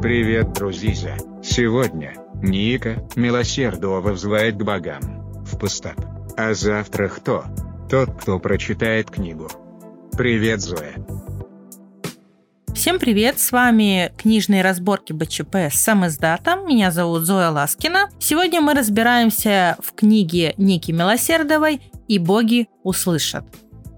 Привет, друзья! Сегодня Ника Милосердова взывает к богам в пустот. А завтра кто? Тот, кто прочитает книгу. Привет, Зоя! Всем привет, с вами книжные разборки БЧП с сам издатом. Меня зовут Зоя Ласкина. Сегодня мы разбираемся в книге Ники Милосердовой «И боги услышат».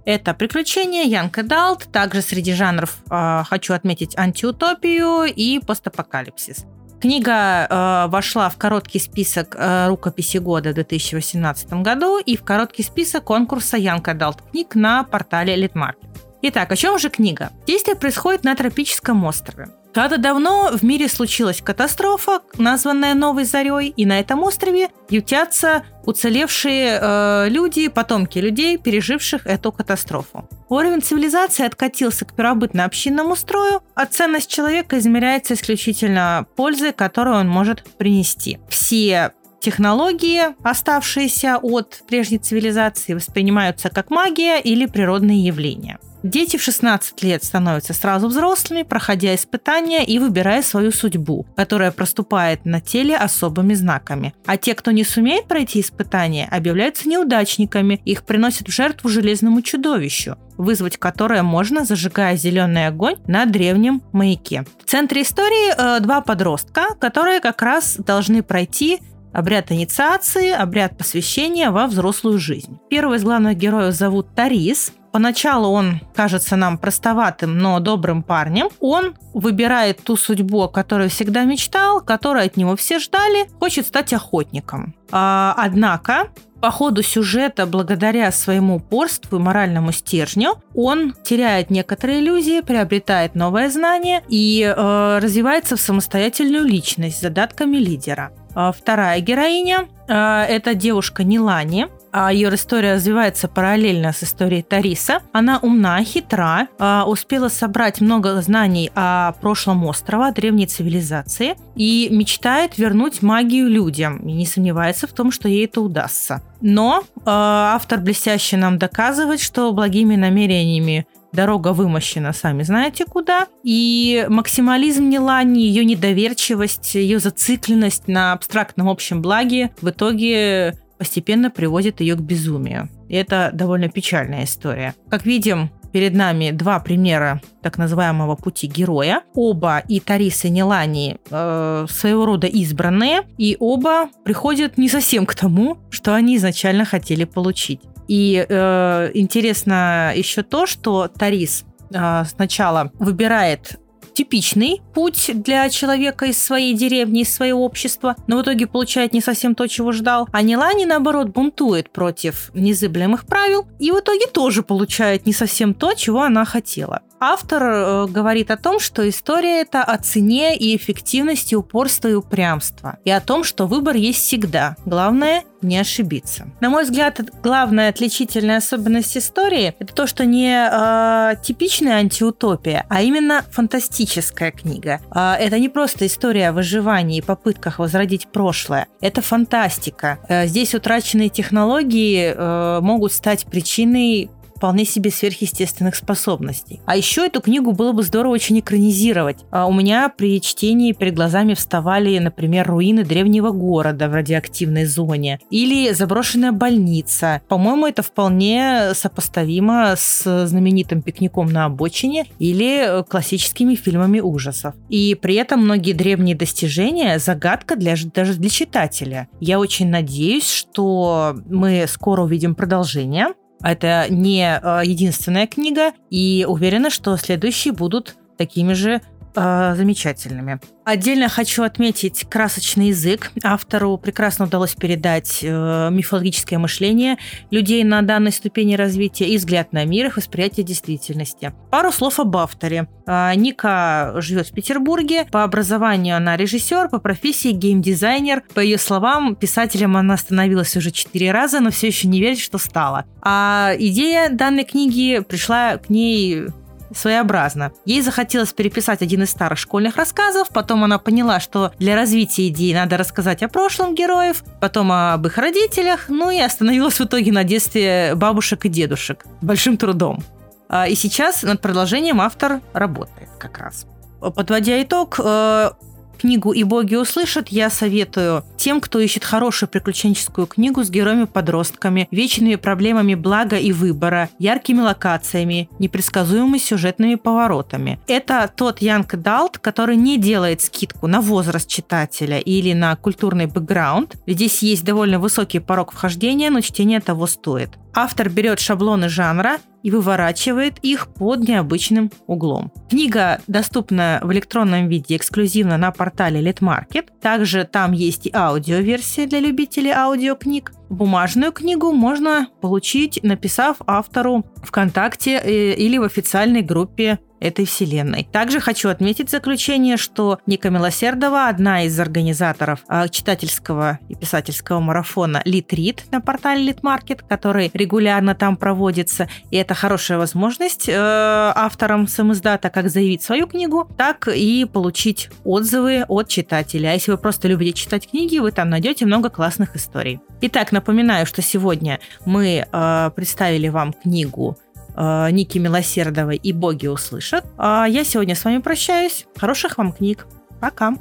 Это приключения, Янка Далт, также среди жанров э, хочу отметить антиутопию и постапокалипсис. Книга э, вошла в короткий список э, рукописи года в 2018 году и в короткий список конкурса Янка Далт книг на портале Литмаркет. Итак, о чем же книга? Действие происходит на тропическом острове. Когда давно в мире случилась катастрофа, названная Новой Зарей, и на этом острове ютятся уцелевшие э, люди, потомки людей, переживших эту катастрофу. Уровень цивилизации откатился к первобытно-общинному строю, а ценность человека измеряется исключительно пользой, которую он может принести. Все технологии, оставшиеся от прежней цивилизации, воспринимаются как магия или природные явления – Дети в 16 лет становятся сразу взрослыми, проходя испытания и выбирая свою судьбу, которая проступает на теле особыми знаками. А те, кто не сумеет пройти испытания, объявляются неудачниками, их приносят в жертву железному чудовищу, вызвать которое можно, зажигая зеленый огонь на древнем маяке. В центре истории э, два подростка, которые как раз должны пройти Обряд инициации, обряд посвящения во взрослую жизнь. Первого из главных героев зовут Тарис, Поначалу он кажется нам простоватым, но добрым парнем. Он выбирает ту судьбу, о которой всегда мечтал, которую от него все ждали, хочет стать охотником. А, однако по ходу сюжета, благодаря своему упорству и моральному стержню, он теряет некоторые иллюзии, приобретает новое знание и э, развивается в самостоятельную личность с задатками лидера. А вторая героиня э, это девушка Нилани, а ее история развивается параллельно с историей Тариса. Она умна, хитра, а, успела собрать много знаний о прошлом острова, древней цивилизации и мечтает вернуть магию людям и не сомневается в том, что ей это удастся. Но а, автор блестяще нам доказывает, что благими намерениями дорога вымощена, сами знаете куда. И максимализм Нелани, ее недоверчивость, ее зацикленность на абстрактном общем благе в итоге постепенно приводит ее к безумию. И это довольно печальная история. Как видим, перед нами два примера так называемого пути героя. Оба и Тарис и Нелани э, своего рода избранные, и оба приходят не совсем к тому, что они изначально хотели получить. И э, интересно еще то, что Тарис э, сначала выбирает типичный путь для человека из своей деревни, из своего общества, но в итоге получает не совсем то, чего ждал. А Нилани, наоборот, бунтует против незыблемых правил и в итоге тоже получает не совсем то, чего она хотела. Автор э, говорит о том, что история это о цене и эффективности упорства и упрямства, и о том, что выбор есть всегда. Главное не ошибиться. На мой взгляд, главная отличительная особенность истории это то, что не э, типичная антиутопия, а именно фантастическая книга. Э, это не просто история о выживании и попытках возродить прошлое. Это фантастика. Э, здесь утраченные технологии э, могут стать причиной вполне себе сверхъестественных способностей. А еще эту книгу было бы здорово очень экранизировать. А у меня при чтении перед глазами вставали, например, руины древнего города в радиоактивной зоне или заброшенная больница. По-моему, это вполне сопоставимо с знаменитым пикником на обочине или классическими фильмами ужасов. И при этом многие древние достижения загадка для, даже для читателя. Я очень надеюсь, что мы скоро увидим продолжение это не э, единственная книга, и уверена, что следующие будут такими же э, замечательными. Отдельно хочу отметить красочный язык. Автору прекрасно удалось передать э, мифологическое мышление людей на данной ступени развития и взгляд на мир, их восприятие действительности. Пару слов об авторе. Э, Ника живет в Петербурге. По образованию она режиссер, по профессии геймдизайнер. По ее словам, писателем она становилась уже четыре раза, но все еще не верит, что стала. А идея данной книги пришла к ней своеобразно. Ей захотелось переписать один из старых школьных рассказов, потом она поняла, что для развития идеи надо рассказать о прошлом героев, потом об их родителях, ну и остановилась в итоге на детстве бабушек и дедушек. Большим трудом. А, и сейчас над продолжением автор работает как раз. Подводя итог, э, Книгу «И боги услышат» я советую тем, кто ищет хорошую приключенческую книгу с героями-подростками, вечными проблемами блага и выбора, яркими локациями, непредсказуемыми сюжетными поворотами. Это тот Янг Далт, который не делает скидку на возраст читателя или на культурный бэкграунд. Здесь есть довольно высокий порог вхождения, но чтение того стоит. Автор берет шаблоны жанра и выворачивает их под необычным углом. Книга доступна в электронном виде эксклюзивно на портале Litmarket. Также там есть и аудиоверсия для любителей аудиокниг. Бумажную книгу можно получить, написав автору ВКонтакте э, или в официальной группе этой вселенной. Также хочу отметить заключение, что Ника Милосердова, одна из организаторов а, читательского и писательского марафона Литрит на портале Литмаркет, который регулярно там проводится. И это хорошая возможность э, авторам самоиздата как заявить свою книгу, так и получить отзывы от читателя. А если вы просто любите читать книги, вы там найдете много классных историй. Итак, напоминаю, что сегодня мы э, представили вам книгу э, Ники Милосердовой и боги услышат. А я сегодня с вами прощаюсь. Хороших вам книг. Пока.